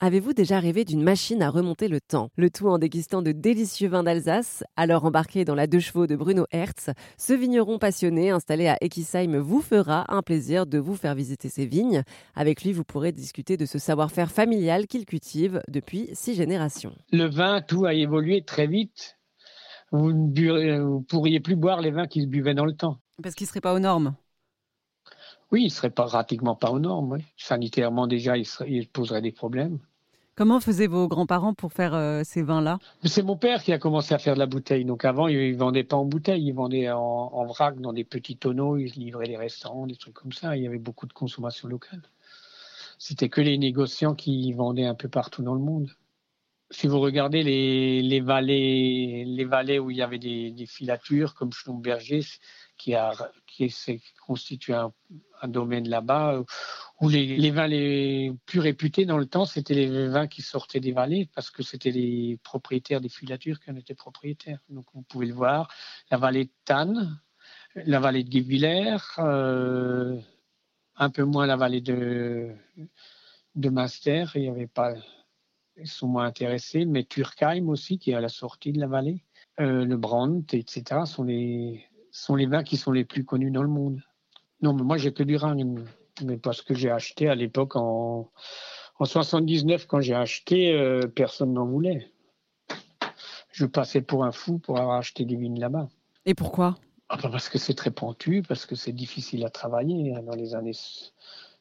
Avez-vous déjà rêvé d'une machine à remonter le temps? Le tout en dégustant de délicieux vins d'Alsace Alors embarqué dans la deux chevaux de Bruno Hertz, ce vigneron passionné installé à Eckisheim vous fera un plaisir de vous faire visiter ses vignes. Avec lui, vous pourrez discuter de ce savoir-faire familial qu'il cultive depuis six générations. Le vin, tout a évolué très vite. Vous ne pourriez plus boire les vins qui se buvaient dans le temps. Parce qu'ils ne seraient pas aux normes oui, il ne serait pas, pratiquement pas aux normes. Sanitairement, déjà, il, il, poserait des problèmes. Comment faisaient vos grands-parents pour faire euh, ces vins-là? C'est mon père qui a commencé à faire de la bouteille. Donc avant, il ne vendait pas en bouteille, il vendait en, vrac, dans des petits tonneaux, il livrait les restaurants, des trucs comme ça. Il y avait beaucoup de consommation locale. C'était que les négociants qui vendaient un peu partout dans le monde. Si vous regardez les, vallées, les vallées où il y avait des, filatures, comme Schlumberger, qui, qui s'est constitué un, domaine là-bas, où les, vins les plus réputés dans le temps, c'était les vins qui sortaient des vallées, parce que c'était les propriétaires des filatures qui en étaient propriétaires. Donc vous pouvez le voir, la vallée de Tannes, la vallée de Guebwiller, euh, un peu moins la vallée de, de Master, il pas ils sont moins intéressés, mais Turkheim aussi, qui est à la sortie de la vallée, euh, le Brandt, etc., sont les, sont les vins qui sont les plus connus dans le monde. Non, mais moi, j'ai que du Rhin, mais parce que j'ai acheté à l'époque en, en 79, quand j'ai acheté, euh, personne n'en voulait. Je passais pour un fou pour avoir acheté des vignes là-bas. Et pourquoi? Ah, bah, Parce que c'est très pentu, parce que c'est difficile à travailler hein, dans les années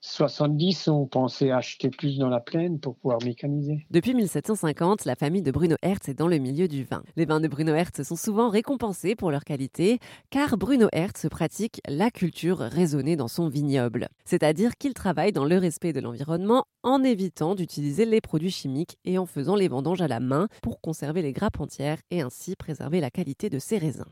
70, on pensait acheter plus dans la plaine pour pouvoir mécaniser. Depuis 1750, la famille de Bruno Hertz est dans le milieu du vin. Les vins de Bruno Hertz sont souvent récompensés pour leur qualité, car Bruno Hertz pratique la culture raisonnée dans son vignoble. C'est-à-dire qu'il travaille dans le respect de l'environnement en évitant d'utiliser les produits chimiques et en faisant les vendanges à la main pour conserver les grappes entières et ainsi préserver la qualité de ses raisins.